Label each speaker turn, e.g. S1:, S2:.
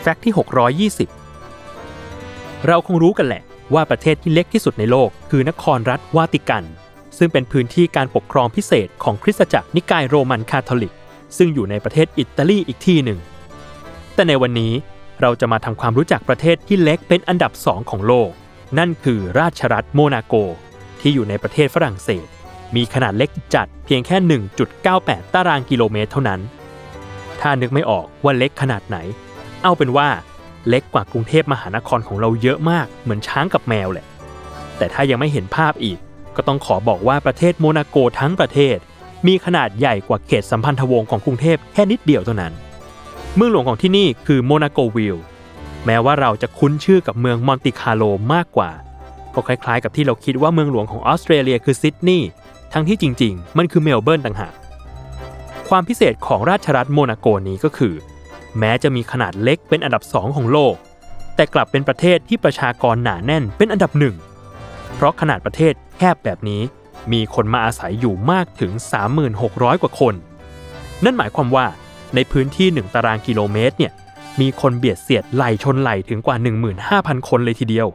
S1: fact ที่ 620 เราคงรู้กันแหละว่าประเทศที่เล็กที่สุดในโลก คือนครรัฐวาติกัน ซึ่งเป็นพื้นที่การปกครองพิเศษของคริสตจักรนิกายโรมันคาทอลิก ซึ่งอยู่ในประเทศอิตาลีอีกที่หนึ่ง แต่ในวันนี้เราจะมาทำความรู้จักประเทศที่เล็กเป็นอันดับสองของโลก นั่นคือราชรัฐโมนาโก ที่อยู่ในประเทศฝรั่งเศส มีขนาดเล็กจัดเพียงแค่ 1.98 ตารางกิโลเมตรเท่านั้น ถ้านึกไม่ออกว่าเล็กขนาดไหน เอาเป็นว่าเล็กกว่ากรุงเทพมหานครของเราเยอะมากเหมือนช้างกับแมวแหละ แต่ถ้ายังไม่เห็นภาพอีก ก็ต้องขอบอกว่าประเทศโมนาโกทั้งประเทศ มีขนาดใหญ่กว่าเขตสัมพันธวงศ์ของกรุงเทพแค่นิดเดียวเท่านั้น เมืองหลวงของที่นี่คือโมนาโกวิลล์แม้ว่าเราจะคุ้นชื่อกับเมืองมอนติคาโลมากกว่า ก็คล้ายๆ กับที่เราคิดว่าเมืองหลวงของออสเตรเลียคือซิดนีย์ทั้งที่จริง ๆ มันคือเมลเบิร์นต่างหากความพิเศษของราชรัฐโมนาโกนี้ก็คือ แม้จะมีขนาดเล็กเป็นอันดับสองของโลก แต่กลับเป็นประเทศที่ประชากรหนาแน่นเป็นอันดับหนึ่ง เพราะขนาดประเทศแคบแบบนี้ มีคนมาอาศัยอยู่มากถึง 36,000กว่าคน นั่นหมายความว่าในพื้นที่ 1 ตารางกิโลเมตรเนี่ยมีคนเบียดเสียดไหลชนไหลถึงกว่า 15,000 คนเลยทีเดียว